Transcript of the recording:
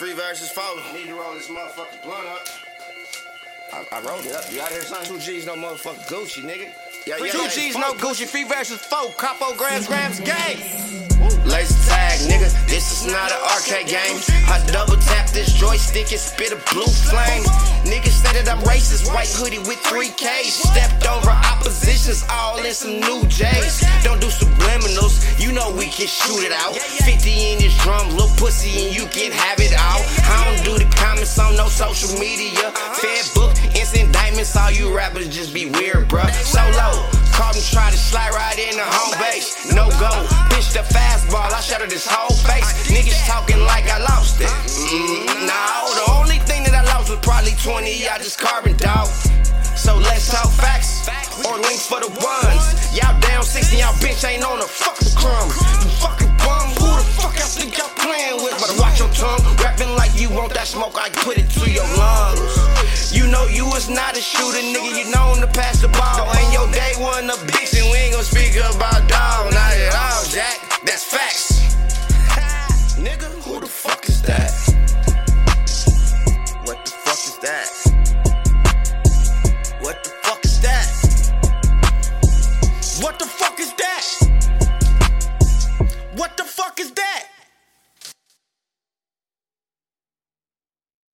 Free versus four. Need to roll this motherfucking blunt up. I, I rolled it up. You out here, son? Two G's, no motherfucking Gucci, nigga. Yeah, yeah, Two yeah, G's, no Gucci, free versus four. Capo, grams, grams, gang. Laser tag, nigga. This is not an arcade game. I double tap this joystick and spit a blue flame. Niggas say that I'm racist. White hoodie with 3Ks. Stepped over oppositions, all in some new J's. Don't do subliminals. You know we can shoot it out. 50 pussy, and you can have it all. I don't do the comments on no social media. Fed book, instant diamonds. All you rappers just be weird, bruh. Solo. Caught him try to slide right in the home base. No go. Pitch the fastball. I shattered his whole face. Niggas talking like I lost it. Mm, no, the only thing that I lost was probably 20. I just carbon dog. So let's talk facts or links for the ones. Y'all down 60, y'all bitch ain't on a fucking crumbs. You fucking like you want that smoke, I put it to your lungs. You know you was not a shooter, nigga. You known to pass the ball. Ain't your day one a bitch, and we ain't gonna speak about